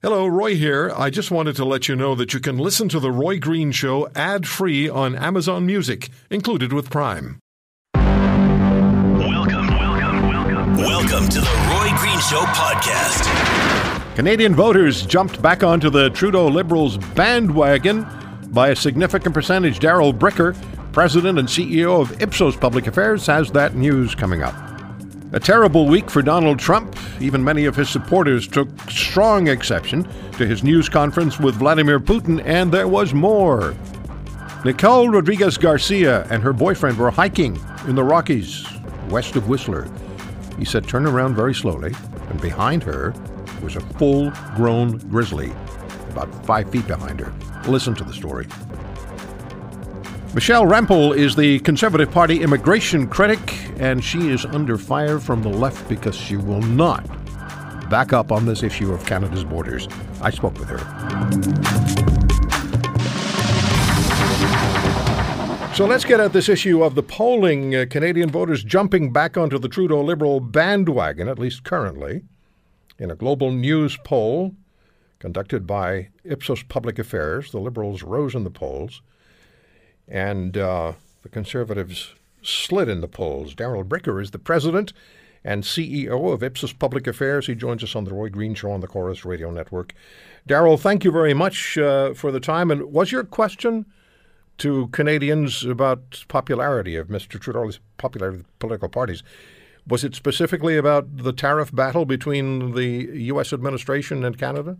Hello, Roy here. I just wanted to let you know that you can listen to The Roy Green Show ad free on Amazon Music, included with Prime. Welcome, welcome, welcome. Welcome to the Roy Green Show podcast. Canadian voters jumped back onto the Trudeau Liberals bandwagon by a significant percentage. Darrell Bricker, president and CEO of Ipsos Public Affairs, has that news coming up. A terrible week for Donald Trump. Even many of his supporters took strong exception to his news conference with Vladimir Putin, and there was more. Nicole Rodriguez Garcia and her boyfriend were hiking in the Rockies, west of Whistler. He said, Turn around very slowly, and behind her was a full grown grizzly, about five feet behind her. Listen to the story. Michelle Rempel is the Conservative Party immigration critic, and she is under fire from the left because she will not back up on this issue of Canada's borders. I spoke with her. So let's get at this issue of the polling. Uh, Canadian voters jumping back onto the Trudeau Liberal bandwagon, at least currently, in a global news poll conducted by Ipsos Public Affairs. The Liberals rose in the polls and uh, the Conservatives slid in the polls. Darrell Bricker is the president and CEO of Ipsos Public Affairs. He joins us on the Roy Green Show on the Corus Radio Network. Darrell, thank you very much uh, for the time. And was your question to Canadians about popularity of Mr. Trudeau's popular political parties? Was it specifically about the tariff battle between the U.S. administration and Canada?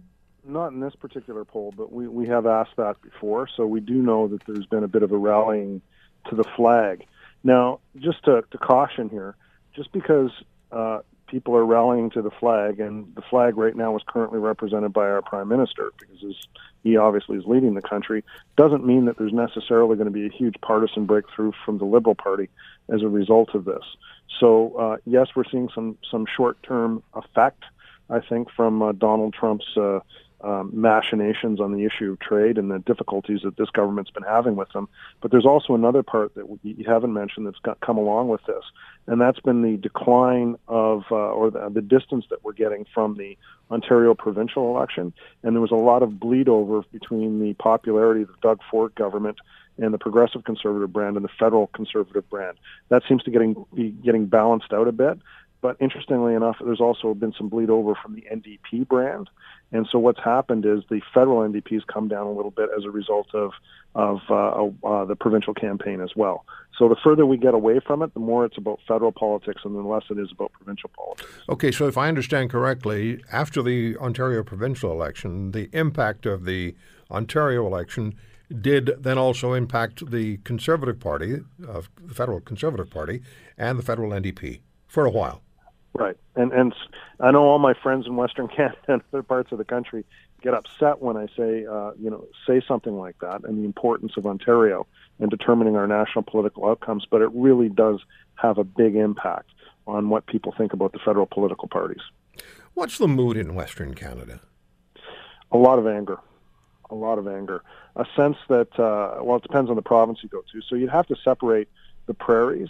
Not in this particular poll, but we, we have asked that before, so we do know that there's been a bit of a rallying to the flag. Now, just to, to caution here, just because uh, people are rallying to the flag, and the flag right now is currently represented by our prime minister, because he obviously is leading the country, doesn't mean that there's necessarily going to be a huge partisan breakthrough from the Liberal Party as a result of this. So, uh, yes, we're seeing some some short term effect, I think, from uh, Donald Trump's uh, um, machinations on the issue of trade and the difficulties that this government's been having with them. But there's also another part that you haven't mentioned that's got, come along with this, and that's been the decline of uh, or the, the distance that we're getting from the Ontario provincial election. And there was a lot of bleed over between the popularity of the Doug Ford government and the progressive conservative brand and the federal conservative brand. That seems to getting be getting balanced out a bit. But interestingly enough, there's also been some bleed over from the NDP brand. And so what's happened is the federal NDPs come down a little bit as a result of of uh, uh, the provincial campaign as well. So the further we get away from it, the more it's about federal politics, and the less it is about provincial politics. Okay, so if I understand correctly, after the Ontario provincial election, the impact of the Ontario election did then also impact the Conservative Party, uh, the federal Conservative Party, and the federal NDP for a while. Right, and and I know all my friends in Western Canada and other parts of the country get upset when I say, uh, you know, say something like that and the importance of Ontario in determining our national political outcomes. But it really does have a big impact on what people think about the federal political parties. What's the mood in Western Canada? A lot of anger, a lot of anger. A sense that uh, well, it depends on the province you go to. So you'd have to separate the prairies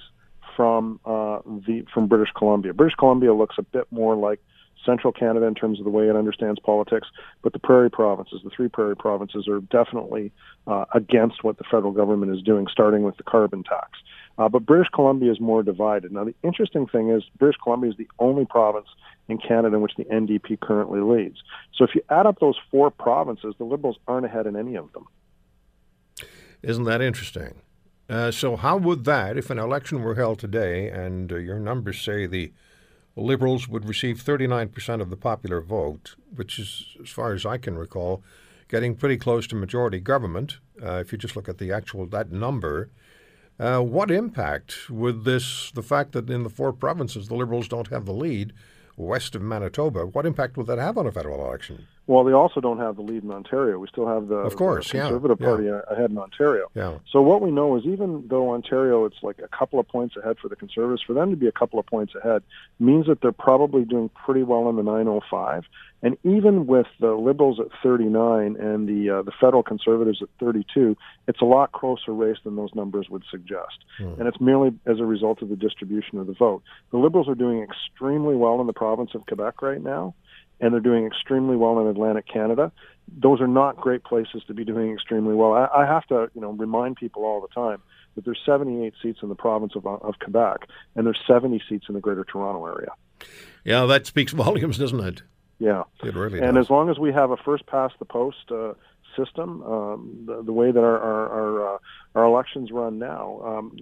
from uh, the from British Columbia. British Columbia looks a bit more like central Canada in terms of the way it understands politics, but the prairie provinces, the three prairie provinces, are definitely uh, against what the federal government is doing, starting with the carbon tax. Uh, but British Columbia is more divided. Now, the interesting thing is British Columbia is the only province in Canada in which the NDP currently leads. So if you add up those four provinces, the Liberals aren't ahead in any of them. Isn't that interesting? Uh, so, how would that, if an election were held today and uh, your numbers say the Liberals would receive 39% of the popular vote, which is, as far as I can recall, getting pretty close to majority government, uh, if you just look at the actual that number, uh, what impact would this, the fact that in the four provinces the Liberals don't have the lead, west of Manitoba, what impact would that have on a federal election? Well, they also don't have the lead in Ontario. We still have the, of course, the Conservative yeah, Party yeah. ahead in Ontario. Yeah. So what we know is even though Ontario it's like a couple of points ahead for the Conservatives, for them to be a couple of points ahead means that they're probably doing pretty well in the 905. And even with the Liberals at 39 and the uh, the federal Conservatives at 32, it's a lot closer race than those numbers would suggest. Hmm. And it's merely as a result of the distribution of the vote. The Liberals are doing extremely well in the province of Quebec right now and they're doing extremely well in Atlantic Canada. Those are not great places to be doing extremely well. I, I have to, you know, remind people all the time that there's 78 seats in the province of, of Quebec, and there's 70 seats in the Greater Toronto area. Yeah, that speaks volumes, doesn't it? Yeah, it really. And does. as long as we have a first past the post uh, system, um, the, the, way that our our our, uh, our elections run now, um,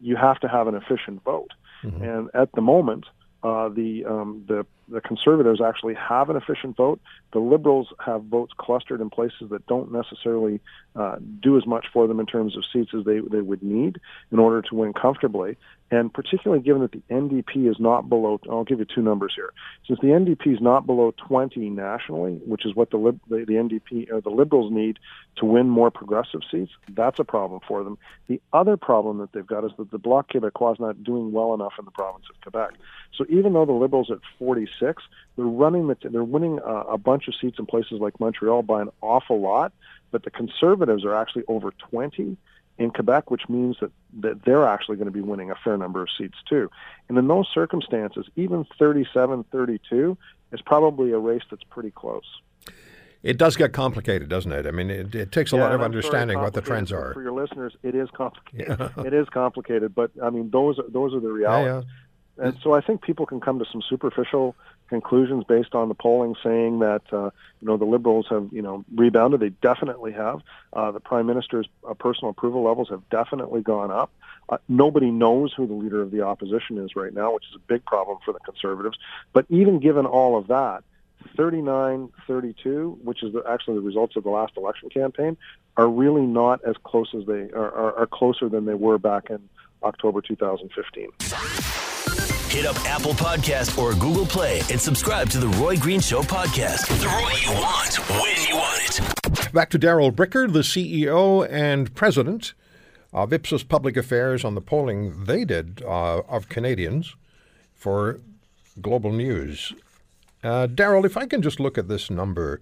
you have to have an efficient vote. Mm-hmm. And at the moment, uh, the um, the the conservatives actually have an efficient vote. The liberals have votes clustered in places that don't necessarily uh, do as much for them in terms of seats as they, they would need in order to win comfortably. And particularly given that the NDP is not below, I'll give you two numbers here. Since the NDP is not below 20 nationally, which is what the, the, the NDP or the Liberals need to win more progressive seats, that's a problem for them. The other problem that they've got is that the Bloc Québécois is not doing well enough in the province of Quebec. So even though the Liberals at 46, they're running the, they're winning a, a bunch of seats in places like Montreal by an awful lot, but the Conservatives are actually over 20 in Quebec, which means that, that they're actually going to be winning a fair number of seats too. And in those circumstances, even 37 32 is probably a race that's pretty close. It does get complicated, doesn't it? I mean, it, it takes a yeah, lot of understanding what the trends are. For your listeners, it is complicated. Yeah. it is complicated, but I mean, those those are the realities. Yeah, and so I think people can come to some superficial conclusions based on the polling saying that uh, you know the liberals have you know rebounded. They definitely have. Uh, the prime minister's uh, personal approval levels have definitely gone up. Uh, nobody knows who the leader of the opposition is right now, which is a big problem for the conservatives. But even given all of that, 39-32, which is the, actually the results of the last election campaign, are really not as close as they are, are, are closer than they were back in October 2015. Hit up Apple Podcast or Google Play and subscribe to the Roy Green Show podcast. The Roy you want, when you want it. Back to Darrell Bricker, the CEO and president of Ipsos Public Affairs on the polling they did uh, of Canadians for Global News. Uh, Darrell, if I can just look at this number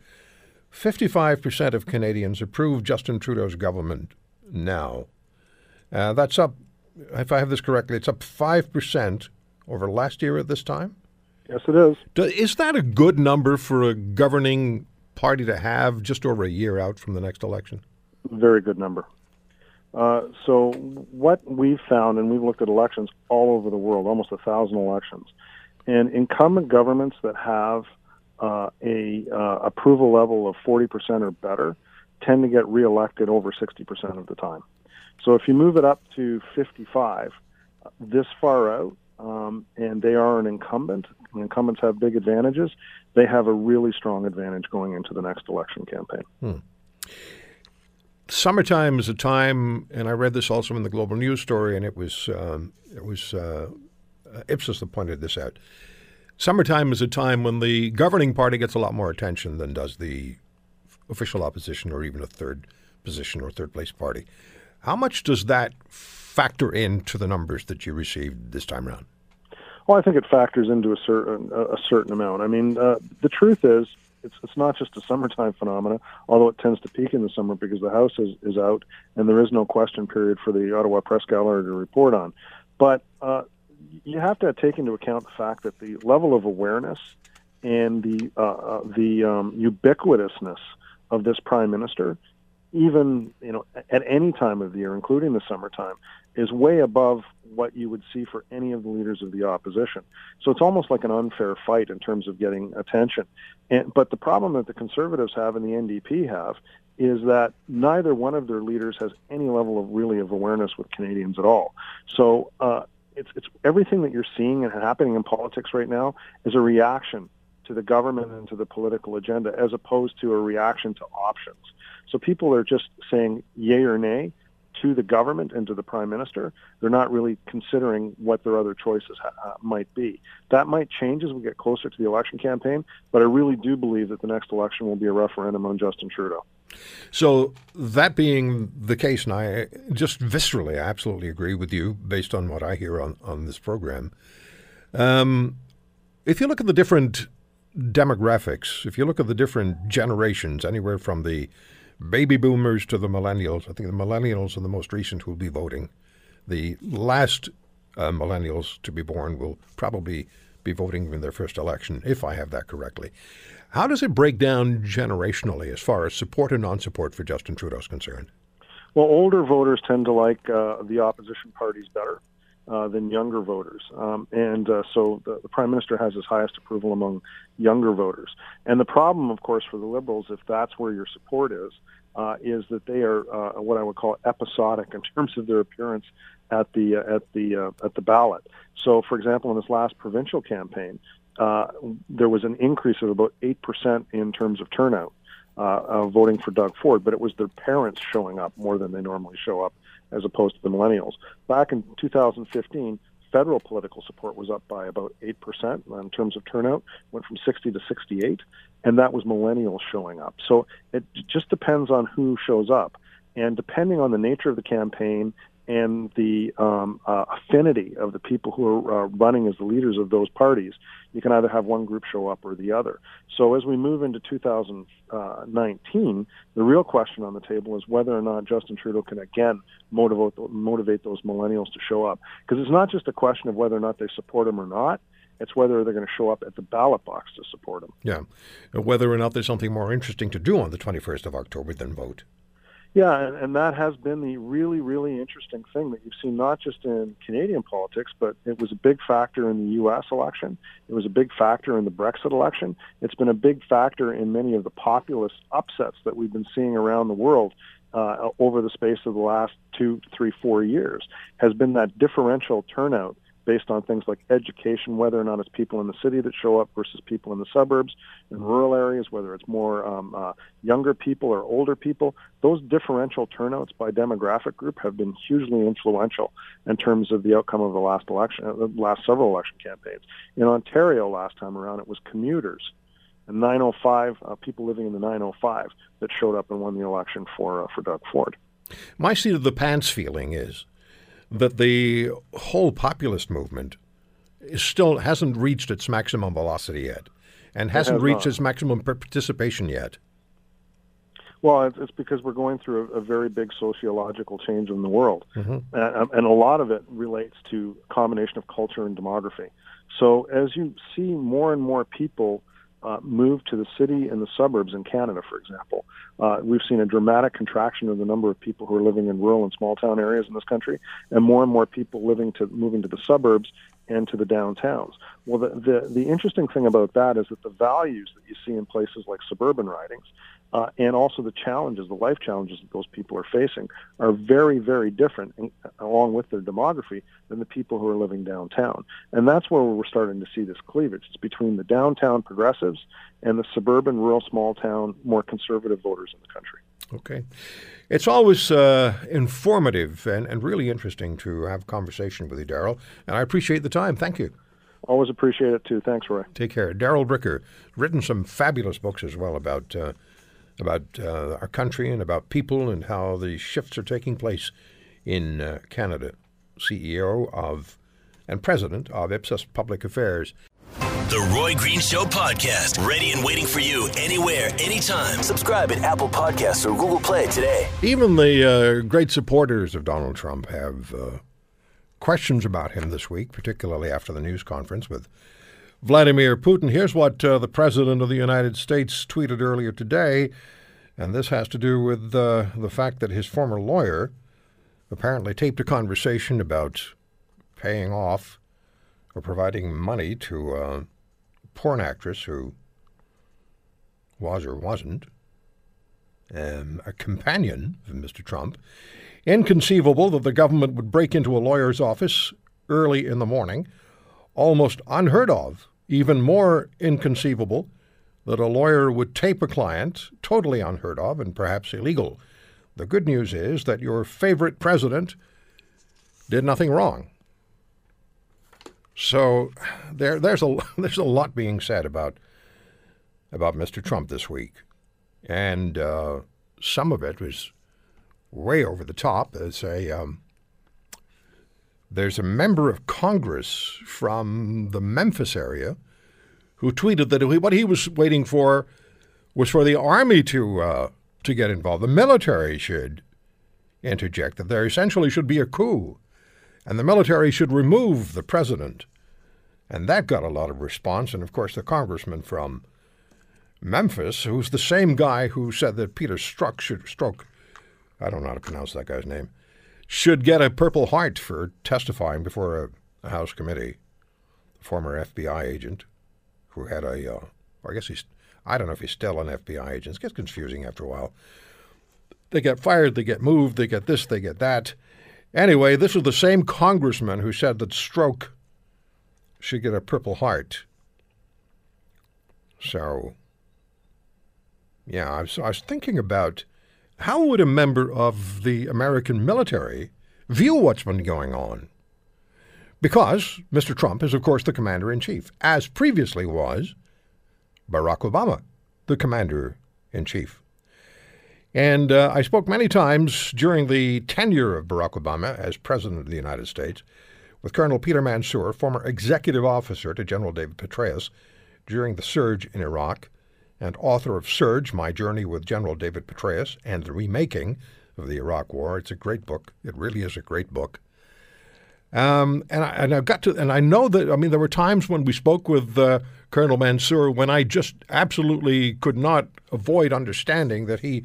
55% of Canadians approve Justin Trudeau's government now. Uh, that's up, if I have this correctly, it's up 5% over last year at this time? Yes, it is. Is that a good number for a governing party to have just over a year out from the next election? Very good number. Uh, so what we've found, and we've looked at elections all over the world, almost a thousand elections, and incumbent governments that have uh, a uh, approval level of 40% or better tend to get reelected over 60% of the time. So if you move it up to 55, this far out, um, and they are an incumbent. Incumbents have big advantages. They have a really strong advantage going into the next election campaign. Hmm. Summertime is a time, and I read this also in the Global News story, and it was um, it was uh, Ipsos that pointed this out. Summertime is a time when the governing party gets a lot more attention than does the official opposition or even a third position or third place party. How much does that factor into the numbers that you received this time around? Well, I think it factors into a certain a certain amount. I mean, uh, the truth is, it's it's not just a summertime phenomena, although it tends to peak in the summer because the House is, is out and there is no question period for the Ottawa Press Gallery to report on. But uh, you have to take into account the fact that the level of awareness and the uh, uh the um, ubiquitousness of this prime minister even you know at any time of the year, including the summertime, is way above what you would see for any of the leaders of the opposition. So it's almost like an unfair fight in terms of getting attention. And, but the problem that the Conservatives have and the NDP have is that neither one of their leaders has any level of really of awareness with Canadians at all. So uh, it's it's everything that you're seeing and happening in politics right now is a reaction to the government and to the political agenda as opposed to a reaction to options. So people are just saying yay or nay to the government and to the prime minister. They're not really considering what their other choices ha- might be. That might change as we get closer to the election campaign, but I really do believe that the next election will be a referendum on Justin Trudeau. So that being the case, and I just viscerally, I absolutely agree with you based on what I hear on, on this program. Um, if you look at the different demographics, if you look at the different generations, anywhere from the baby boomers to the millennials, I think the millennials are the most recent who will be voting. The last uh, millennials to be born will probably be voting in their first election, if I have that correctly. How does it break down generationally as far as support and non support for Justin Trudeau is concerned? Well, older voters tend to like uh, the opposition parties better. Uh, than younger voters. Um, and uh, so the, the, Prime Minister has his highest approval among younger voters. And the problem, of course, for the Liberals, if that's where your support is, uh, is that they are uh, what I would call episodic in terms of their appearance at the uh, at the at the ballot. So, for example, in this last provincial campaign, there was an increase of about eight percent in terms of turnout. voting for Doug Ford, but it was their parents showing up more than they normally show up as opposed to the millennials. Back in 2015, federal political support was up by about 8% in terms of turnout, went from 60 to 68, and that was millennials showing up. So it just depends on who shows up. And depending on the nature of the campaign and the um, uh, affinity of the people who are uh, running as the leaders of those parties, you can either have one group show up or the other. So as we move into 2019, the real question on the table is whether or not Justin Trudeau can again motivate motivate those millennials to show up, because it's not just a question of whether or not they support him or not. It's whether they're going to show up at the ballot box to support him. Yeah, whether or not there's something more interesting to do on the 21st of October than vote. Yeah, and, and that has been the really, really interesting thing that you've seen not just in Canadian politics, but it was a big factor in the U.S. election. It was a big factor in the Brexit election. It's been a big factor in many of the populist upsets that we've been seeing around the world uh, over the space of the last two, three, four years. Has been that differential turnout based on things like education, whether or not it's people in the city that show up versus people in the suburbs, in rural areas, whether it's more um, uh, younger people or older people. Those differential turnouts by demographic group have been hugely influential in terms of the outcome of the last election, uh, the last several election campaigns. In Ontario last time around, it was commuters and 905 uh, people living in the 905 that showed up and won the election for uh, for Doug Ford. My seat of the pants feeling is that the whole populist movement still hasn't reached its maximum velocity yet and hasn't reached not. its maximum participation yet. Well, it's, because we're going through a, very big sociological change in the world, mm-hmm. and, and, a lot of it relates to a combination of culture and demography. So, as you see more and more people uh, move to the city and the suburbs in Canada, for example. Uh, we've seen a dramatic contraction of the number of people who are living in rural and small town areas in this country, and more and more people living to moving to the suburbs and to the downtowns. Well, the, the, the interesting thing about that is that the values that you see in places like suburban ridings uh, and also the challenges, the life challenges that those people are facing, are very, very different, in, along with their demography, than the people who are living downtown. And that's where we're starting to see this cleavage. It's between the downtown progressives and the suburban, rural, small town, more conservative voters in the country. Okay. It's always uh, informative and, and really interesting to have a conversation with you, Darrell. And I appreciate the time. Thank you. Always appreciate it too. Thanks, Roy. Take care. Darrell Bricker, written some fabulous books as well about uh, about uh, our country and about people and how the shifts are taking place in uh, Canada. CEO of and president of Ipsos Public Affairs. The Roy Green Show podcast, ready and waiting for you anywhere, anytime. Subscribe at Apple Podcasts or Google Play today. Even the uh, great supporters of Donald Trump have uh, questions about him this week, particularly after the news conference with Vladimir Putin. Here's what uh, the President of the United States tweeted earlier today, and this has to do with uh, the fact that his former lawyer apparently taped a conversation about paying off or providing money to a porn actress who was or wasn't um, a companion of Mr. Trump. Inconceivable that the government would break into a lawyer's office early in the morning. Almost unheard of even more inconceivable that a lawyer would tape a client, totally unheard of and perhaps illegal. The good news is that your favorite president did nothing wrong. So there, there's a there's a lot being said about about Mr. Trump this week, and uh, some of it was way over the top. There's a um, there's a member of Congress from the Memphis area who tweeted that what he was waiting for was for the army to uh, to get involved. The military should interject. That there essentially should be a coup, and the military should remove the president And that got a lot of response. And of course, the congressman from Memphis, who's the same guy who said that Peter Strzok should Stroke, I don't know how to pronounce that guy's name, should get a Purple Heart for testifying before a, a House committee. The former FBI agent who had a, uh, I guess he's, I don't know if he's still an FBI agent. It gets confusing after a while. They get fired, they get moved, they get this, they get that. Anyway, this was the same congressman who said that stroke should get a Purple Heart. So, yeah, I was, I was thinking about how would a member of the American military view what's been going on? Because Mr. Trump is, of course, the commander in chief, as previously was Barack Obama, the commander in chief. And uh, I spoke many times during the tenure of Barack Obama as President of the United States with Colonel Peter Mansoor, former executive officer to General David Petraeus during the surge in Iraq, and author of Surge My Journey with General David Petraeus and the Remaking of the Iraq War. It's a great book. It really is a great book. Um, and I and I got to and I know that I mean there were times when we spoke with uh, Colonel Mansoor when I just absolutely could not avoid understanding that he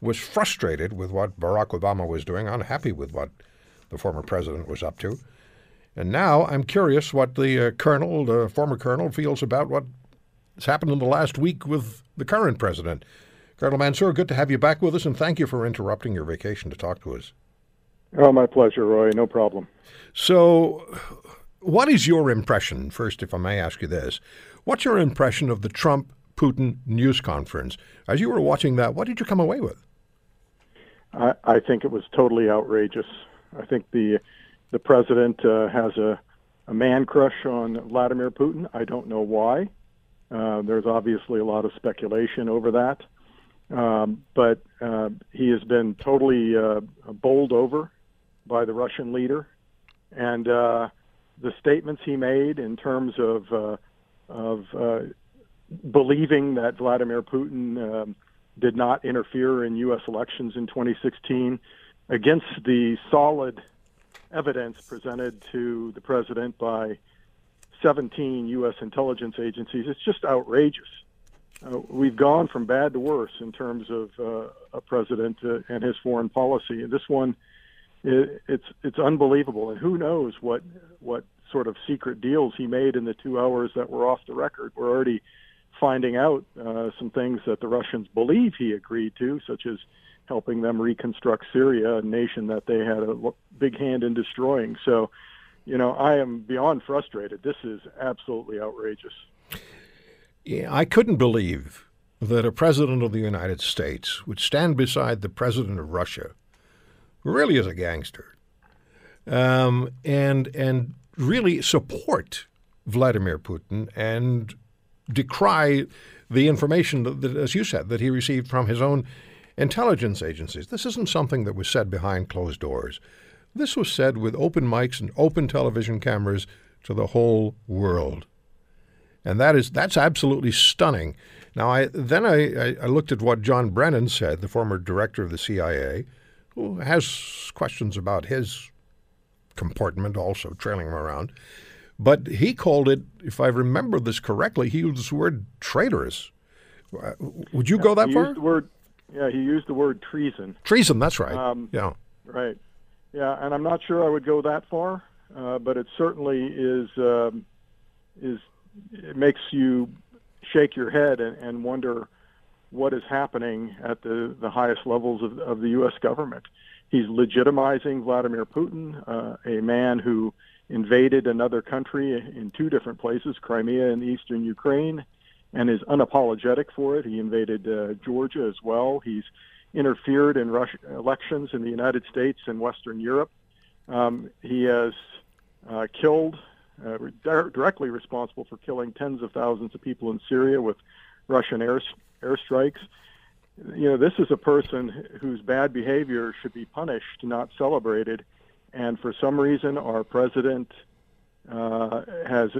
was frustrated with what Barack Obama was doing, unhappy with what the former president was up to. And now I'm curious what the uh, colonel, the former colonel, feels about what has happened in the last week with the current president. Colonel Mansoor, good to have you back with us, and thank you for interrupting your vacation to talk to us. Oh, my pleasure, Roy. No problem. So, what is your impression, first, if I may ask you this? What's your impression of the Trump Putin news conference? As you were watching that, what did you come away with? I, I think it was totally outrageous. I think the the president uh, has a, a man crush on Vladimir Putin. I don't know why. Uh, there's obviously a lot of speculation over that. Um, but uh, he has been totally uh, bowled over by the Russian leader. And uh, the statements he made in terms of, uh, of believing that Vladimir Putin um, did not interfere in U.S. elections in 2016 against the solid evidence presented to the president by 17 U.S. intelligence agencies. It's just outrageous. Uh, we've gone from bad to worse in terms of uh, a president uh, and his foreign policy. And this one, it, it's it's unbelievable. And who knows what what sort of secret deals he made in the two hours that were off the record. We're already finding out uh, some things that the Russians believe he agreed to, such as helping them reconstruct Syria, a nation that they had a big hand in destroying. So, you know, I am beyond frustrated. This is absolutely outrageous. Yeah, I couldn't believe that a president of the United States would stand beside the president of Russia, who really is a gangster, um, and and really support Vladimir Putin and decry the information that, that, as you said, that he received from his own intelligence agencies. This isn't something that was said behind closed doors. This was said with open mics and open television cameras to the whole world. And that is that's absolutely stunning. Now, I then I, I looked at what John Brennan said, the former director of the CIA, who has questions about his comportment also trailing him around. But he called it, if I remember this correctly, he used the word traitorous. Uh, would you yeah, go that far? Word yeah, he used the word treason. Treason, that's right. Um, yeah. Right. Yeah, and I'm not sure I would go that far, uh, but it certainly is um, is it makes you shake your head and, and wonder what is happening at the, the highest levels of, of the U.S. government. He's legitimizing Vladimir Putin, uh, a man who invaded another country in two different places, Crimea and eastern Ukraine, and is unapologetic for it. He invaded uh, Georgia as well. He's interfered in Russia, elections in the United States and Western Europe. Um, he has uh, killed, uh, directly responsible for killing tens of thousands of people in Syria with Russian air, airstrikes. You know, this is a person whose bad behavior should be punished, not celebrated. And for some reason, our president uh, has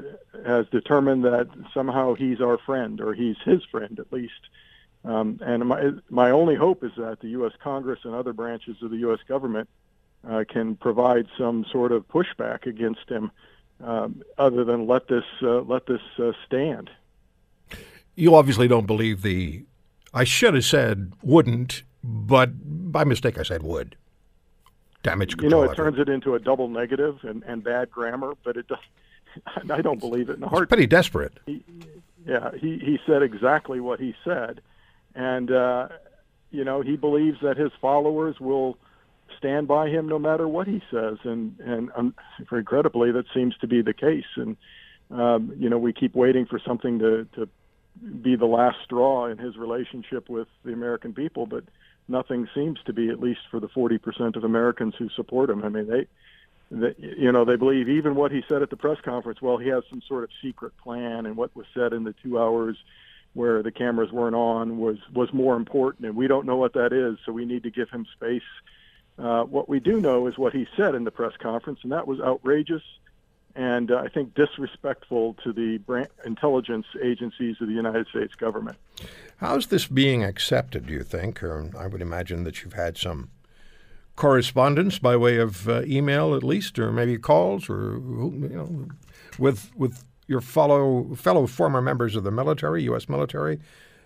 has determined that somehow he's our friend or he's his friend at least. Um, and my my only hope is that the U.S. Congress and other branches of the U.S. government uh, can provide some sort of pushback against him um, other than let this uh, let this uh, stand. You obviously don't believe the. I should have said wouldn't, but by mistake I said would. Damage control. You know, it turns it into a double negative and, and bad grammar, but it does. I don't believe it in It's heart. pretty desperate. Yeah, he he said exactly what he said, and uh, you know he believes that his followers will stand by him no matter what he says, and and um, regrettably that seems to be the case. And um, you know we keep waiting for something to to be the last straw in his relationship with the American people, but nothing seems to be, at least for the 40% of Americans who support him. I mean, they, they, you know, they believe even what he said at the press conference. Well, he has some sort of secret plan, and what was said in the two hours where the cameras weren't on was was more important, and we don't know what that is, so we need to give him space. Uh, what we do know is what he said in the press conference, and that was outrageous and uh, I think disrespectful to the brand- intelligence agencies of the United States government. How's this being accepted, do you think? Or I would imagine that you've had some correspondence by way of uh, email at least, or maybe calls, or you know, with with your fellow fellow former members of the military, U.S. military.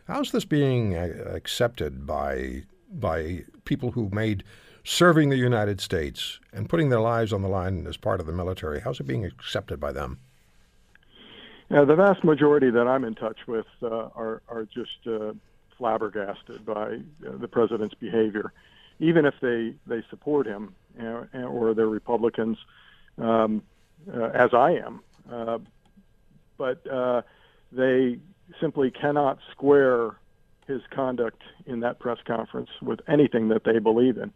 How's this being uh, accepted by by people who made serving the United States and putting their lives on the line as part of the military? How's it being accepted by them? Yeah, the vast majority that I'm in touch with uh, are are just uh, flabbergasted by uh, the president's behavior, even if they they support him know, or they're Republicans, um, uh, as I am. But uh, they simply cannot square his conduct in that press conference with anything that they believe in.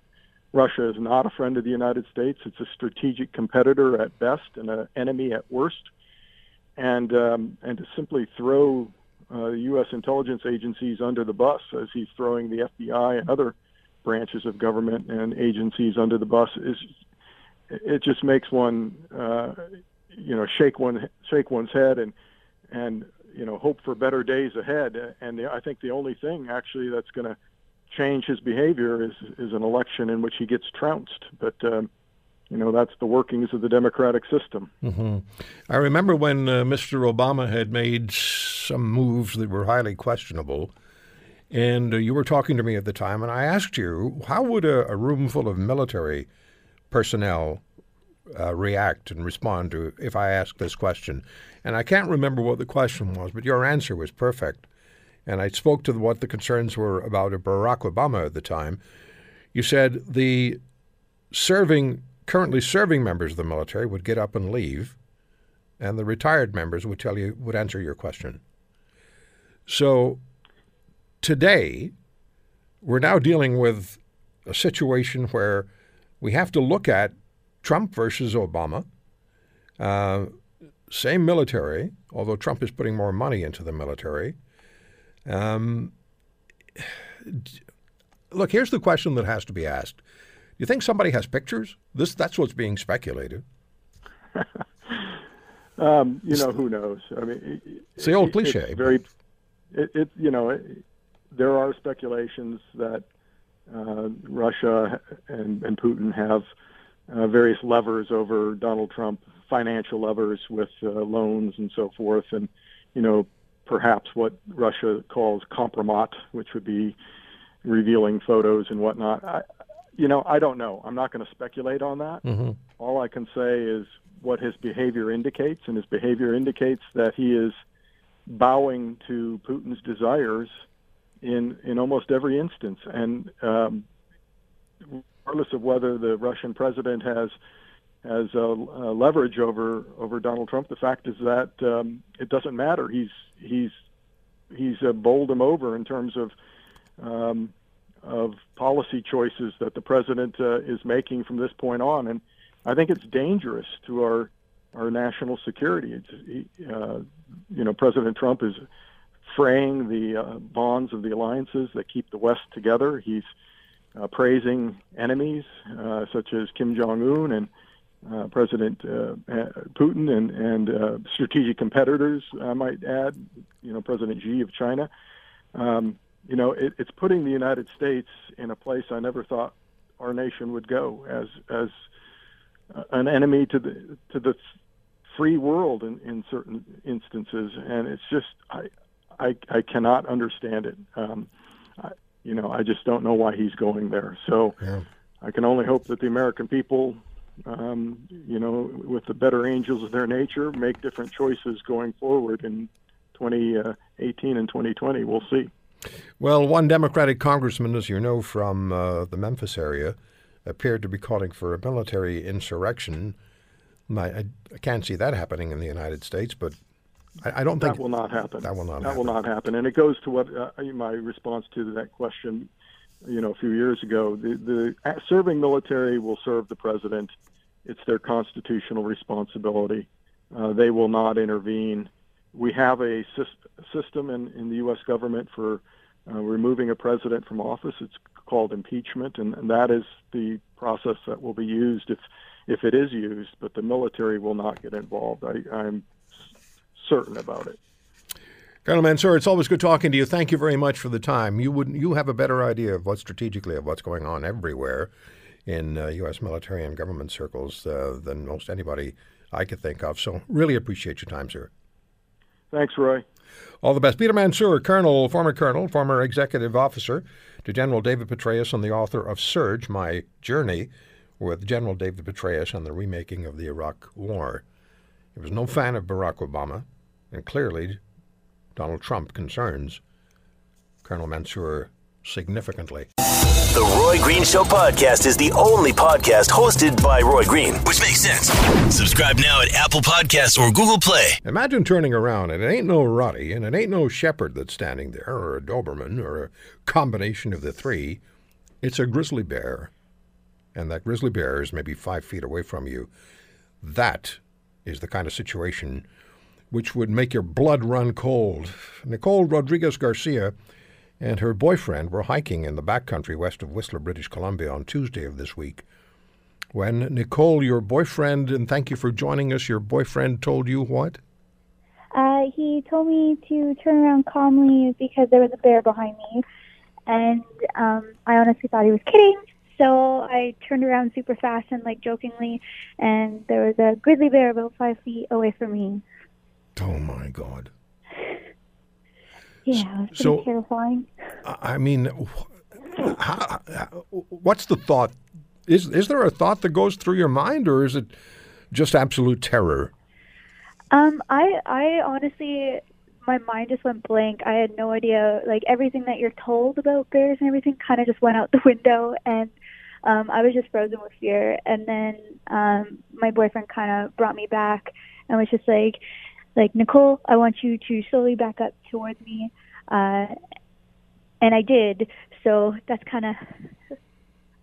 Russia is not a friend of the United States. It's a strategic competitor at best and an enemy at worst. And um, and to simply throw uh, U.S. intelligence agencies under the bus, as he's throwing the FBI and other branches of government and agencies under the bus, is it just makes one uh, you know shake one shake one's head and and you know hope for better days ahead. And the, I think the only thing actually that's going to change his behavior is is an election in which he gets trounced. But um, you know that's the workings of the democratic system. Mm-hmm. I remember when uh, Mr. Obama had made some moves that were highly questionable, and uh, you were talking to me at the time, and I asked you how would a, a room full of military personnel uh, react and respond to if I ask this question, and I can't remember what the question was, but your answer was perfect. And I spoke to what the concerns were about Barack Obama at the time. You said the serving currently serving members of the military would get up and leave, and the retired members would tell you would answer your question. So today, we're now dealing with a situation where we have to look at Trump versus Obama. Uh, same military, although Trump is putting more money into the military. Um, look, here's the question that has to be asked Do you think somebody has pictures? This that's what's being speculated. um, you know, who knows? I mean, it's the old cliche. It's very, it, it, you know, it, there are speculations that uh, Russia and, and Putin have uh, various levers over Donald Trump, financial levers with uh, loans and so forth, and you know, perhaps what Russia calls compromat, which would be revealing photos and whatnot. I, you know, I don't know. I'm not going to speculate on that. Mm-hmm. All I can say is what his behavior indicates, and his behavior indicates that he is bowing to Putin's desires in in almost every instance. And um, regardless of whether the Russian president has has a, a leverage over over Donald Trump, the fact is that um, it doesn't matter. He's he's he's uh, bowled him over in terms of um, of policy choices that the president uh, is making from this point on, and I think it's dangerous to our our national security. It's, uh, you know, President Trump is fraying the uh, bonds of the alliances that keep the West together. He's uh, praising enemies uh, such as Kim Jong Un and uh, President Putin and and strategic competitors. I might add, you know, President Xi of China. Um, you know, it, it's putting the United States in a place I never thought our nation would go as as an enemy to the to the free world in, in certain instances, and it's just I I, I cannot understand it. Um, I, you know, I just don't know why he's going there. So yeah. I can only hope that the American people, um, you know, with the better angels of their nature, make different choices going forward in 2018 and 2020. We'll see. Well, one Democratic congressman, as you know from uh, the Memphis area, appeared to be calling for a military insurrection. I, I, can't see that happening in the United States, but I, I don't think that will not happen. That will not. That happen. will not happen. And it goes to what uh, my response to that question, you know, a few years ago. The, the uh, serving military will serve the president. It's their constitutional responsibility. Uh, they will not intervene. We have a system in, in the U.S. government for uh, removing a president from office. It's called impeachment, and, and that is the process that will be used if if it is used. But the military will not get involved. I, I'm certain about it. Colonel Mansoor, it's always good talking to you. Thank you very much for the time. You would you have a better idea of what strategically of what's going on everywhere in uh, U.S. military and government circles uh, than most anybody I could think of. So really appreciate your time, sir. Thanks, Roy. All the best. Peter Mansoor, Colonel, former Colonel, former Executive Officer to General David Petraeus and the author of Surge, My Journey with General David Petraeus on the remaking of the Iraq War. He was no fan of Barack Obama and clearly Donald Trump concerns Colonel Mansoor significantly. The Roy Green Show podcast is the only podcast hosted by Roy Green, which makes sense. Subscribe now at Apple Podcasts or Google Play. Imagine turning around and it ain't no Roddy and it ain't no Shepherd that's standing there or a Doberman or a combination of the three. It's a grizzly bear. And that grizzly bear is maybe five feet away from you. That is the kind of situation which would make your blood run cold. Nicole Rodriguez Garcia and her boyfriend were hiking in the backcountry west of Whistler, British Columbia on Tuesday of this week. When Nicole, your boyfriend, and thank you for joining us, your boyfriend told you what? Uh, he told me to turn around calmly because there was a bear behind me. And um, I honestly thought he was kidding. So I turned around super fast and like jokingly, and there was a grizzly bear about five feet away from me. Oh my God. Yeah, so terrifying. I mean, how, what's the thought? Is is there a thought that goes through your mind, or is it just absolute terror? Um, I I honestly, my mind just went blank. I had no idea. Like everything that you're told about bears and everything kind of just went out the window, and um, I was just frozen with fear. And then um, my boyfriend kind of brought me back and was just like, like Nicole, I want you to slowly back up towards me, uh, and I did. So that's kind of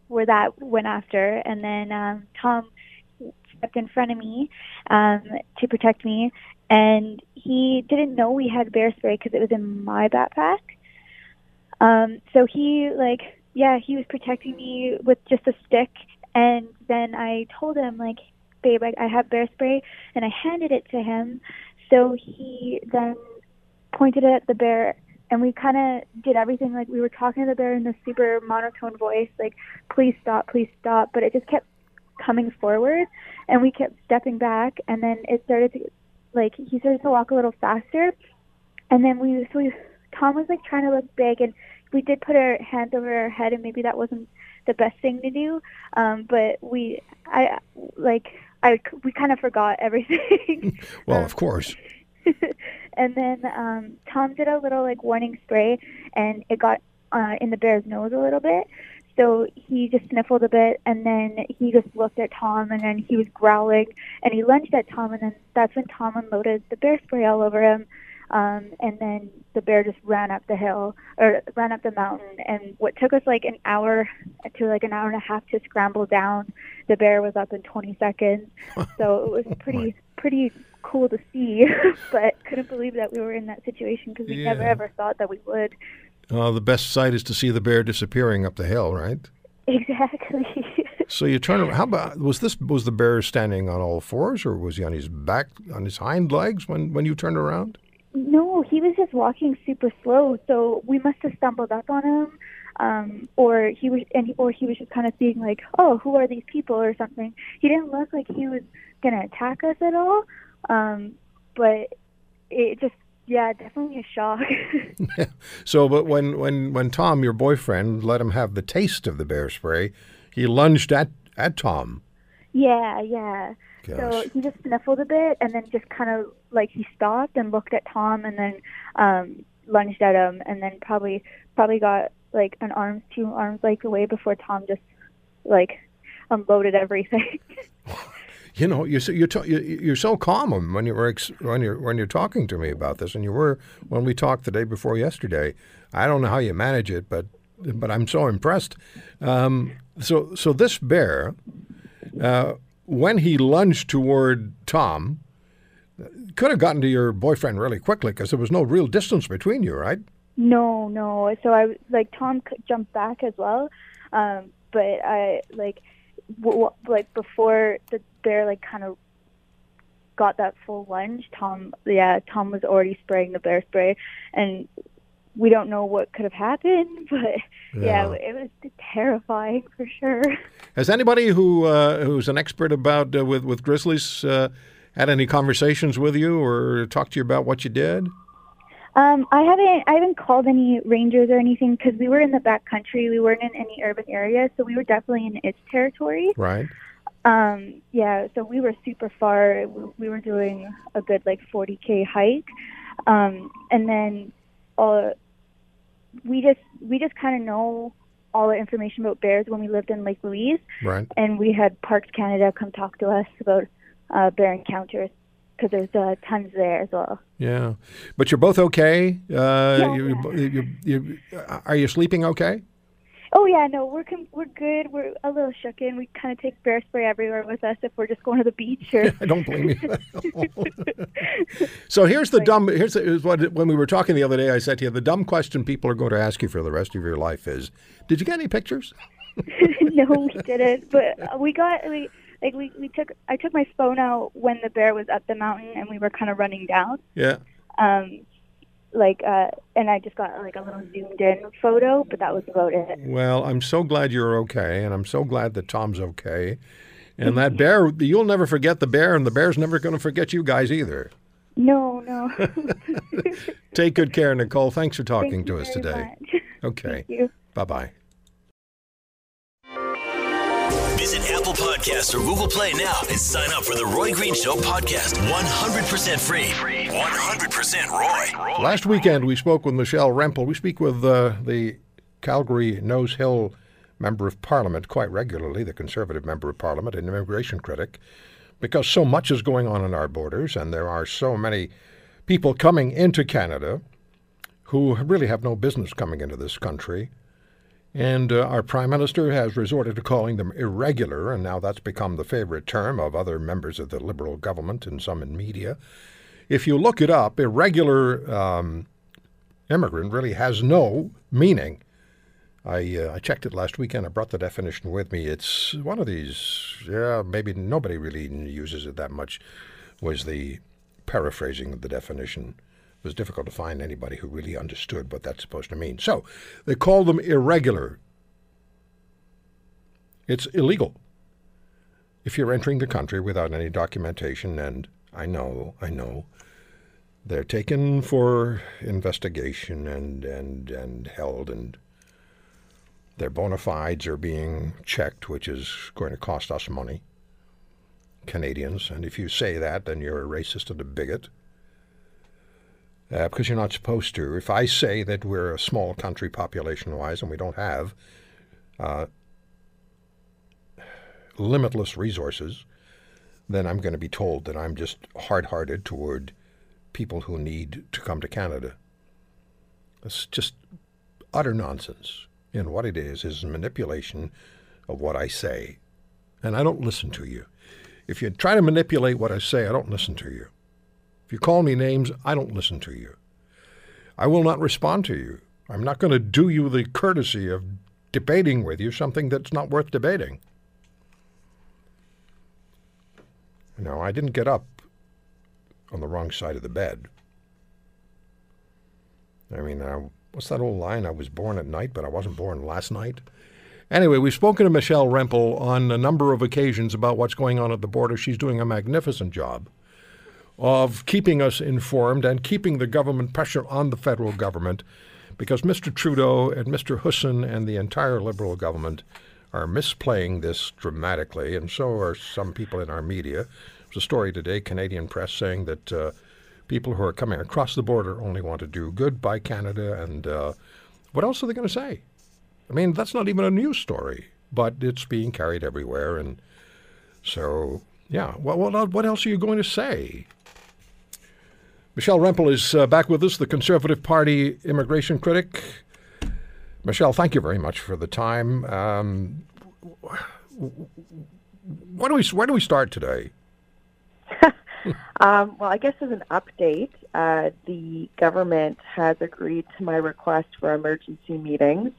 where that went after. And then um, Tom stepped in front of me um, to protect me, and he didn't know we had bear spray because it was in my backpack. Um, so he like, yeah, he was protecting me with just a stick, and then I told him like, babe, I, I have bear spray, and I handed it to him. So he then pointed at the bear, and we kind of did everything like we were talking to the bear in this super monotone voice, like, please stop, please stop. But it just kept coming forward, and we kept stepping back, and then it started to, like, he started to walk a little faster. And then we, so we, Tom was like trying to look big, and we did put our hands over our head, and maybe that wasn't the best thing to do. Um, but we, I, like, I we kind of forgot everything. well, um, of course. and then um, Tom did a little like warning spray, and it got uh, in the bear's nose a little bit. So he just sniffled a bit, and then he just looked at Tom, and then he was growling, and he lunged at Tom, and then that's when Tom unloaded the bear spray all over him. Um, and then the bear just ran up the hill or ran up the mountain. And what took us like an hour to like an hour and a half to scramble down, the bear was up in 20 seconds. So it was oh, pretty pretty cool to see, but couldn't believe that we were in that situation because we yeah. never ever thought that we would. Uh, the best sight is to see the bear disappearing up the hill, right? Exactly. so you turn around. How about was this was the bear standing on all fours, or was he on his back on his hind legs when when you turned around? No, he was just walking super slow. So we must have stumbled up on him, um, or he was, and or he was just kind of being like, oh, who are these people or something. He didn't look like he was gonna attack us at all. Um, but it just, yeah, definitely a shock. So, but when, when, when Tom, your boyfriend, let him have the taste of the bear spray, he lunged at, at Tom. Yeah, yeah. Gosh. So he just sniffled a bit and then just kind of like he stopped and looked at Tom and then um, lunged at him and then probably probably got like an arms two arms length away before Tom just like unloaded everything. You know, you're so, you're, you- you're so calm when you were ex, when you're when you're talking to me about this, and you were when we talked the day before yesterday. I don't know how you manage it, but but I'm so impressed. Um, so so this bear, uh, when he lunged toward Tom, could have gotten to your boyfriend really quickly because there was no real distance between you, right? no, no. So I like Tom jumped back as well, um, but I like w- w- like before the bear like kind of got that full lunge. Tom, yeah, Tom was already spraying the bear spray, and we don't know what could have happened, but yeah, Yeah. it was terrifying for sure. Has anybody who uh, who's an expert about uh, with with grizzlies uh, had any conversations with you or talked to you about what you did? Um, I haven't I haven't called any rangers or anything because we were in the back country. We weren't in any urban area, so we were definitely in its territory. Right. Um, yeah, so we were super far. We were doing a good like 40k hike, um, and then uh, we just we just kind of know all the information about bears when we lived in Lake Louise, Right. and we had Parks Canada come talk to us about uh, bear encounters because there's uh, tons there as well. Yeah, but you're both okay. Uh, Yeah. you, you, you, are you sleeping okay? Oh yeah, no, we're com- we're good. We're a little shooken. We kind of take bear spray everywhere with us if we're just going to the beach or. I don't blame you. so here's the dumb. Here's, the, here's what when we were talking the other day. I said to you, the dumb question people are going to ask you for the rest of your life is, did you get any pictures? no, we didn't. But we got we like we we took I took my phone out when the bear was up the mountain and we were kind of running down. Yeah. Um, like uh, and I just got like a little zoomed in photo, but that was about it. Well, I'm so glad you're okay, and I'm so glad that Tom's okay. And that bear, you'll never forget the bear, and the bear's never going to forget you guys either. No, no. Take good care, Nicole. Thanks for talking Thank to you us very today. much. Okay. Bye bye. Visit Apple Podcasts or Google Play now and sign up for the Roy Green Show podcast. 100% free. 100% Roy. Last weekend, we spoke with Michelle Rempel. We speak with uh, the Calgary Nose Hill Member of Parliament quite regularly, the Conservative Member of Parliament and immigration critic, because so much is going on in our borders and there are so many people coming into Canada who really have no business coming into this country. And uh, our Prime Minister has resorted to calling them irregular, and now that's become the favorite term of other members of the Liberal government and some in media. If you look it up, irregular um, immigrant really has no meaning. I, uh, I checked it last weekend. I brought the definition with me. It's one of these, yeah, maybe nobody really uses it that much, was the paraphrasing of the definition. It was difficult to find anybody who really understood what that's supposed to mean. So they call them irregular. It's illegal if you're entering the country without any documentation, and I know, I know, they're taken for investigation and, and, and held, and their bona fides are being checked, which is going to cost us money, Canadians. And if you say that, then you're a racist and a bigot. Uh, because you're not supposed to. If I say that we're a small country population wise and we don't have uh, limitless resources, then I'm going to be told that I'm just hard hearted toward people who need to come to Canada. It's just utter nonsense. And what it is, is manipulation of what I say. And I don't listen to you. If you try to manipulate what I say, I don't listen to you. If you call me names, I don't listen to you. I will not respond to you. I'm not going to do you the courtesy of debating with you something that's not worth debating. Know, I didn't get up on the wrong side of the bed. I mean, uh, what's that old line? I was born at night, but I wasn't born last night. Anyway, we've spoken to Michelle Rempel on a number of occasions about what's going on at the border. She's doing a magnificent job of keeping us informed and keeping the government pressure on the federal government because Mr. Trudeau and Mr. Hussen and the entire Liberal government are misplaying this dramatically, and so are some people in our media. A story today, Canadian press, saying that uh, people who are coming across the border only want to do good by Canada, and uh, what else are they going to say? I mean, that's not even a news story, but it's being carried everywhere, and so yeah. Well, what, what else are you going to say? Michelle Rempel is uh, back with us, the Conservative Party immigration critic. Michelle, thank you very much for the time. Um, why do we where do we start today? um, well, I guess as an update, uh, the government has agreed to my request for emergency meetings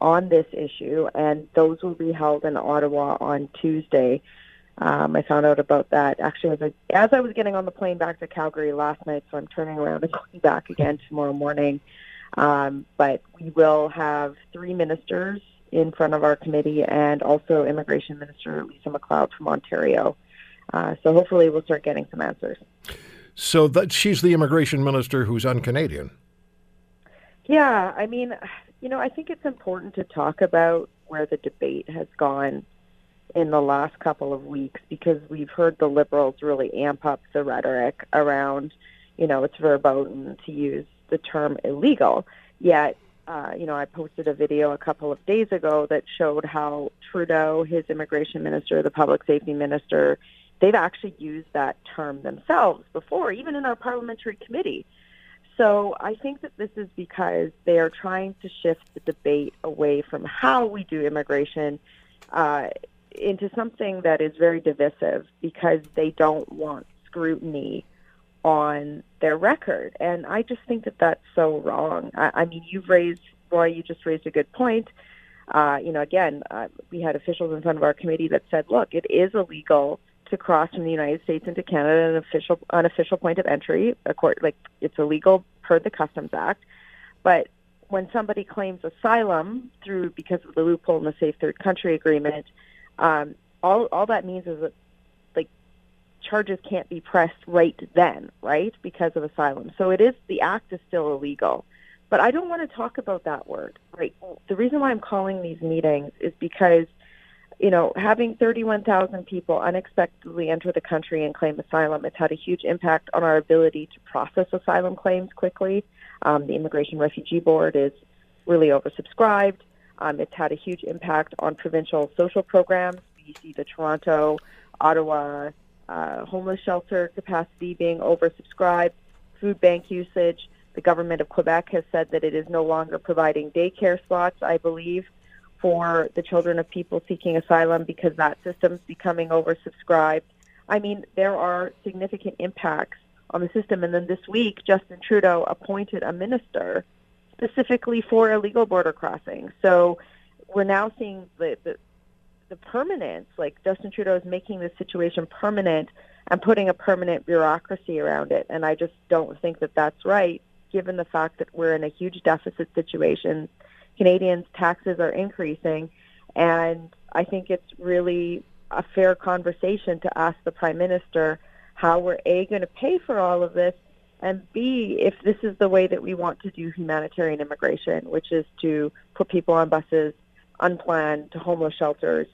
on this issue, and those will be held in Ottawa on Tuesday. Um, I found out about that actually as I, as I was getting on the plane back to Calgary last night, so I'm turning around and going back again tomorrow morning. Um, but we will have three ministers in front of our committee and also Immigration Minister Lisa MacLeod from Ontario. Uh, so hopefully we'll start getting some answers. So that she's the immigration minister who's un-Canadian. Yeah, I mean, you know, I think it's important to talk about where the debate has gone in the last couple of weeks because we've heard the liberals really amp up the rhetoric around, you know, it's verboten to use the term illegal. Yet, uh, you know, I posted a video a couple of days ago that showed how Trudeau, his immigration minister, the public safety minister, they've actually used that term themselves before, even in our parliamentary committee. So I think that this is because they are trying to shift the debate away from how we do immigration uh, into something that is very divisive because they don't want scrutiny on their record. And I just think that that's so wrong. I, I mean, you've raised, Roy, you just raised a good point. Uh, you know, again, uh, we had officials in front of our committee that said, look, it is illegal to cross from the United States into Canada an official unofficial point of entry. Court, like it's illegal per the Customs Act. But when somebody claims asylum through because of the loophole in the Safe Third Country Agreement, um, all all that means is that like charges can't be pressed right then, right, because of asylum. So it is the act is still illegal. But I don't want to talk about that word. Right. The reason why I'm calling these meetings is because you know, having 31,000 people unexpectedly enter the country and claim asylum, it's had a huge impact on our ability to process asylum claims quickly. Um, the Immigration Refugee Board is really oversubscribed. Um, it's had a huge impact on provincial social programs. You see the Toronto, Ottawa uh, homeless shelter capacity being oversubscribed, food bank usage. The government of Quebec has said that it is no longer providing daycare slots, I believe, for the children of people seeking asylum because that system is becoming oversubscribed. I mean, there are significant impacts on the system. And then this week, Justin Trudeau appointed a minister specifically for illegal border crossing. So we're now seeing the, the, the permanence, like Justin Trudeau is making this situation permanent and putting a permanent bureaucracy around it. And I just don't think that that's right, given the fact that we're in a huge deficit situation. Canadians' taxes are increasing, and I think it's really a fair conversation to ask the Prime Minister how we're A, going to pay for all of this, and B, if this is the way that we want to do humanitarian immigration, which is to put people on buses unplanned to homeless shelters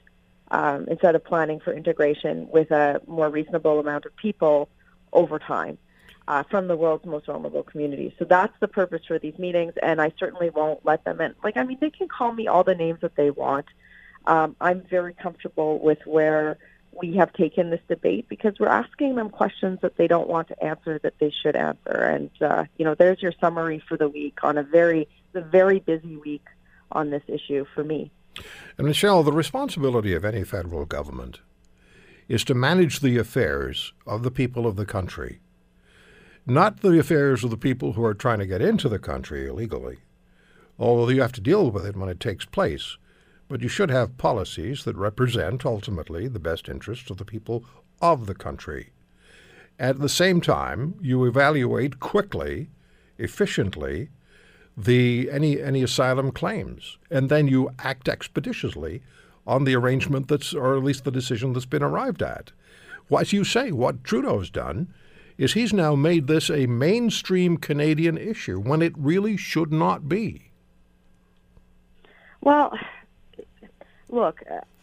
um, instead of planning for integration with a more reasonable amount of people over time uh, from the world's most vulnerable communities. So that's the purpose for these meetings, and I certainly won't let them in. Like, I mean, they can call me all the names that they want. Um, I'm very comfortable with where we have taken this debate because we're asking them questions that they don't want to answer that they should answer. And uh, you know, there's your summary for the week on a very the very busy week on this issue for me. And Michelle, the responsibility of any federal government is to manage the affairs of the people of the country, not the affairs of the people who are trying to get into the country illegally. Although you have to deal with it when it takes place but you should have policies that represent ultimately the best interests of the people of the country. At the same time, you evaluate quickly, efficiently, the any any asylum claims, and then you act expeditiously on the arrangement that's, or at least the decision that's been arrived at. As you say, what Trudeau's done is he's now made this a mainstream Canadian issue when it really should not be. Well, look,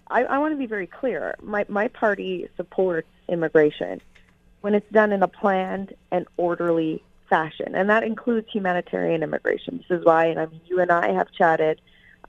I, I want to be very clear. My, my party supports immigration when it's done in a planned and orderly fashion, and that includes humanitarian immigration. This is why, and I mean, you and I have chatted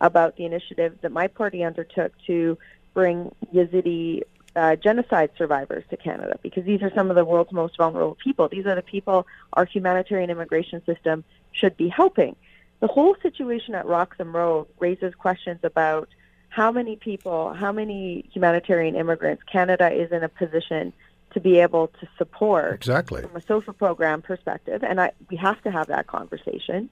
about the initiative that my party undertook to bring Yazidi uh, genocide survivors to Canada because these are some of the world's most vulnerable people. These are the people our humanitarian immigration system should be helping. The whole situation at Roxham Road raises questions about how many people, how many humanitarian immigrants Canada is in a position to be able to support exactly from a social program perspective. And I, we have to have that conversation.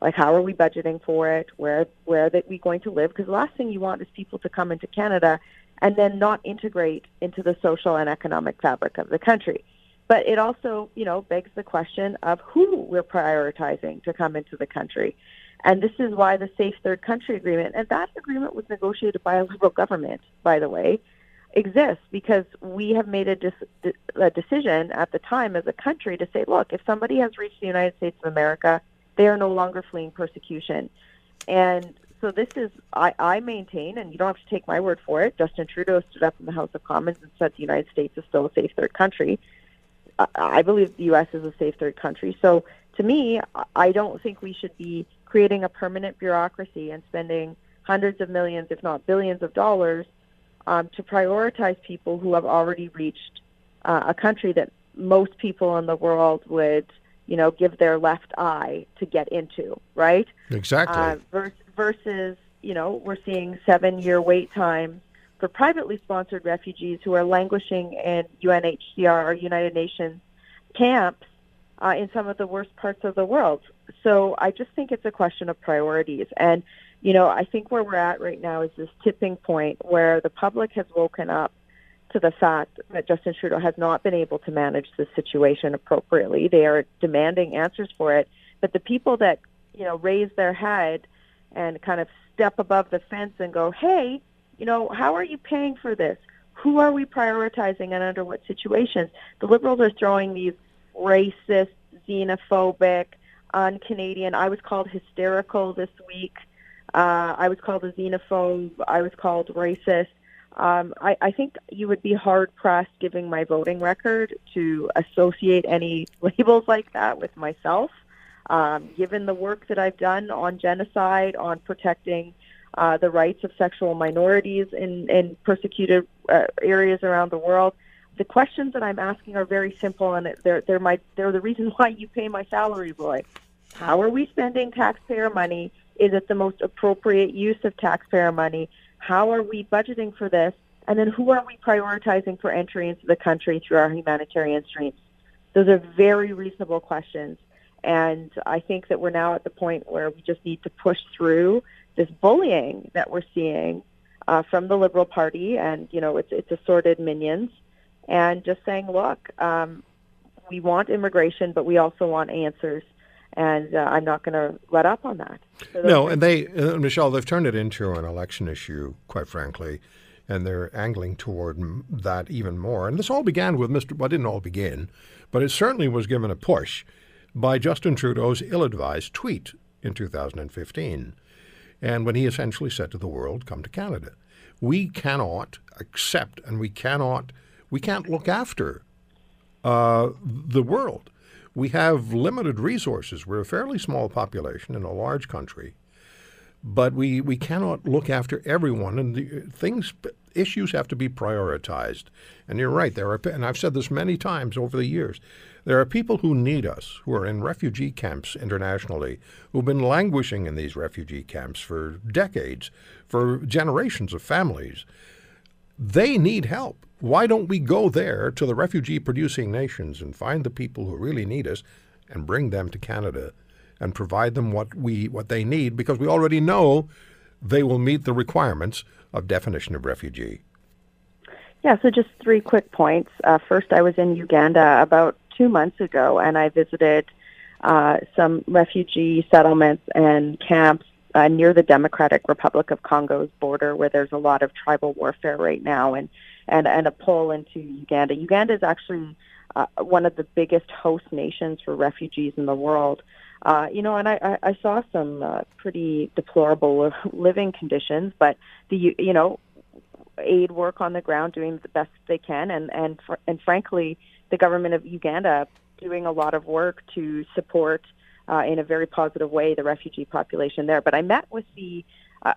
Like, how are we budgeting for it? Where where are we going to live? Because the last thing you want is people to come into Canada and then not integrate into the social and economic fabric of the country. But it also, you know, begs the question of who we're prioritizing to come into the country. And this is why the Safe Third Country Agreement, and that agreement was negotiated by a Liberal government, by the way, exists because we have made a, a decision at the time as a country to say, look, if somebody has reached the United States of America, they are no longer fleeing persecution. And so this is, I, I maintain, and you don't have to take my word for it, Justin Trudeau stood up in the House of Commons and said the United States is still a safe third country. I, I believe the U.S. is a safe third country. So to me, I don't think we should be creating a permanent bureaucracy and spending hundreds of millions, if not billions of dollars um, to prioritize people who have already reached uh, a country that most people in the world would – you know, give their left eye to get into, right? Exactly. Uh, versus, you know, we're seeing seven-year wait times for privately sponsored refugees who are languishing in UNHCR or United Nations camps uh, in some of the worst parts of the world. So I just think it's a question of priorities. And, you know, I think where we're at right now is this tipping point where the public has woken up to the fact that Justin Trudeau has not been able to manage the situation appropriately. They are demanding answers for it, but the people that you know raise their head and kind of step above the fence and go, "Hey, you know, how are you paying for this? Who are we prioritizing and under what situations?" The Liberals are throwing these racist, xenophobic, un-Canadian. I was called hysterical this week. Uh, I was called a xenophobe. I was called racist um, I, I think you would be hard pressed, given my voting record, to associate any labels like that with myself. Um, given the work that I've done on genocide, on protecting uh, the rights of sexual minorities in, in persecuted uh, areas around the world, the questions that I'm asking are very simple, and they're they're my they're the reason why you pay my salary, Roy. How are we spending taxpayer money? Is it the most appropriate use of taxpayer money? How are we budgeting for this? And then who are we prioritizing for entry into the country through our humanitarian streams? Those are very reasonable questions. And I think that we're now at the point where we just need to push through this bullying that we're seeing uh, from the Liberal Party and, you know, it's, it's assorted minions and just saying, look, um, we want immigration, but we also want answers and uh, I'm not going to let up on that. So no, and they, uh, Michelle, they've turned it into an election issue, quite frankly, and they're angling toward that even more. And this all began with Mr. Well, didn't all begin, but it certainly was given a push by Justin Trudeau's ill-advised tweet in 2015, and when he essentially said to the world, "Come to Canada." We cannot accept, and we cannot, we can't look after uh, the world we have limited resources. We're a fairly small population in a large country, but we, we cannot look after everyone, and the things issues have to be prioritized. And you're right. There are, and I've said this many times over the years. There are people who need us, who are in refugee camps internationally, who've been languishing in these refugee camps for decades, for generations of families. They need help why don't we go there to the refugee producing nations and find the people who really need us and bring them to Canada and provide them what we what they need because we already know they will meet the requirements of definition of refugee. Yeah, so just three quick points. Uh, first, I was in Uganda about two months ago, and I visited uh, some refugee settlements and camps uh, near the Democratic Republic of Congo's border, where there's a lot of tribal warfare right now, and and and a pull into Uganda. Uganda is actually uh, one of the biggest host nations for refugees in the world. Uh, you know, and I, I, saw some uh, pretty deplorable living conditions, but the you know aid work on the ground doing the best they can, and and fr- and frankly, the government of Uganda doing a lot of work to support uh, in a very positive way the refugee population there. But I met with the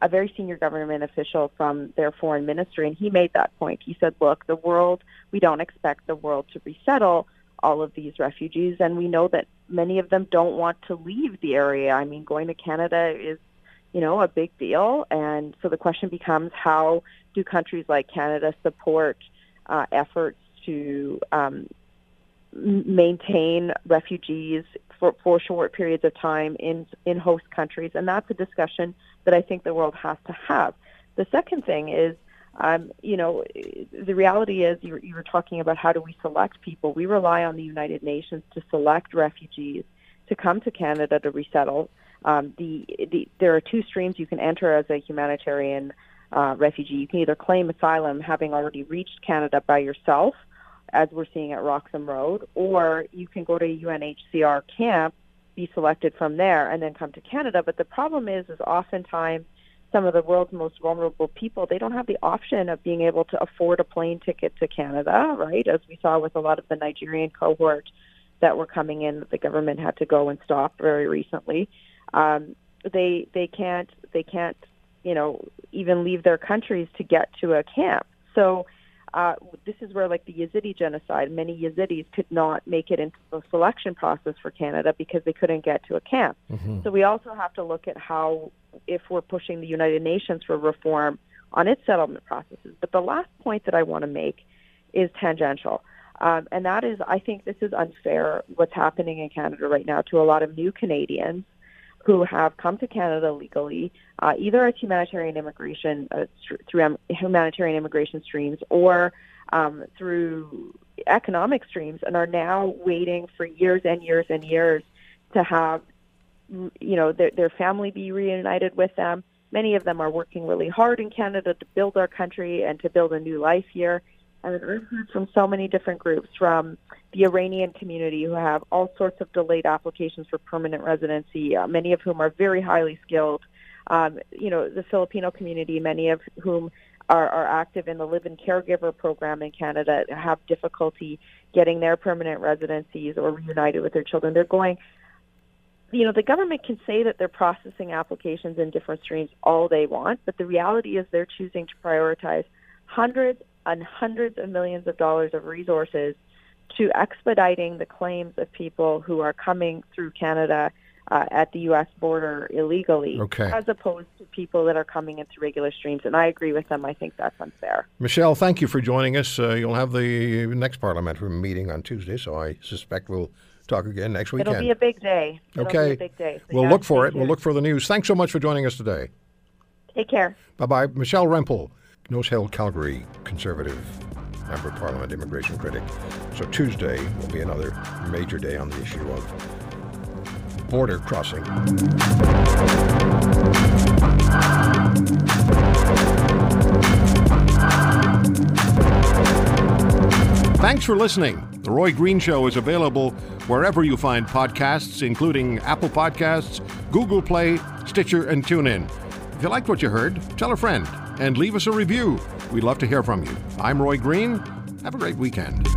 a very senior government official from their foreign ministry, and he made that point. He said, "Look, the world we don't expect the world to resettle." all of these refugees and we know that many of them don't want to leave the area. I mean, going to Canada is, you know, a big deal and so the question becomes how do countries like Canada support uh, efforts to um, maintain refugees for, for short periods of time in in host countries, and that's a discussion that I think the world has to have. The second thing is, um, you know, the reality is you, you were talking about how do we select people. We rely on the United Nations to select refugees to come to Canada to resettle. Um, the, the there are two streams you can enter as a humanitarian uh, refugee. You can either claim asylum having already reached Canada by yourself as we're seeing at Roxham Road, or you can go to a UNHCR camp, be selected from there, and then come to Canada. But the problem is, is oftentimes some of the world's most vulnerable people, they don't have the option of being able to afford a plane ticket to Canada, right? As we saw with a lot of the Nigerian cohort that were coming in that the government had to go and stop very recently. Um, they they can't they can't you know even leave their countries to get to a camp. So uh, this is where, like the Yazidi genocide, many Yazidis could not make it into the selection process for Canada because they couldn't get to a camp. Mm-hmm. So we also have to look at how, if we're pushing the United Nations for reform on its settlement processes. But the last point that I want to make is tangential. Um, and that is, I think this is unfair what's happening in Canada right now to a lot of new Canadians who have come to Canada legally, uh, either as humanitarian immigration uh, through humanitarian immigration streams or um, through economic streams, and are now waiting for years and years and years to have, you know, their, their family be reunited with them. Many of them are working really hard in Canada to build our country and to build a new life here. I've heard from so many different groups, from the Iranian community who have all sorts of delayed applications for permanent residency, uh, many of whom are very highly skilled. Um, you know, the Filipino community, many of whom are, are active in the live-in caregiver program in Canada, have difficulty getting their permanent residencies or reunited with their children. They're going you know, the government can say that they're processing applications in different streams all they want, but the reality is they're choosing to prioritize hundreds and hundreds of millions of dollars of resources to expediting the claims of people who are coming through Canada uh, at the U.S. border illegally, okay. as opposed to people that are coming into regular streams. And I agree with them. I think that's unfair. Michelle, thank you for joining us. Uh, you'll have the next parliamentary meeting on Tuesday, so I suspect we'll talk again next weekend. It'll be a big day. It'll okay. big day. So we'll yeah, look for it. We'll look for the news. Thanks so much for joining us today. Take care. Bye bye. Michelle Rempel, Nose Hill, Calgary Conservative Member of Parliament immigration critic. So Tuesday will be another major day on the issue of border crossing. Thanks for listening. The Roy Green Show is available wherever you find podcasts, including Apple Podcasts, Google Play, Stitcher, and TuneIn. If you liked what you heard, tell a friend and leave us a review. We'd love to hear from you. I'm Roy Green. Have a great weekend.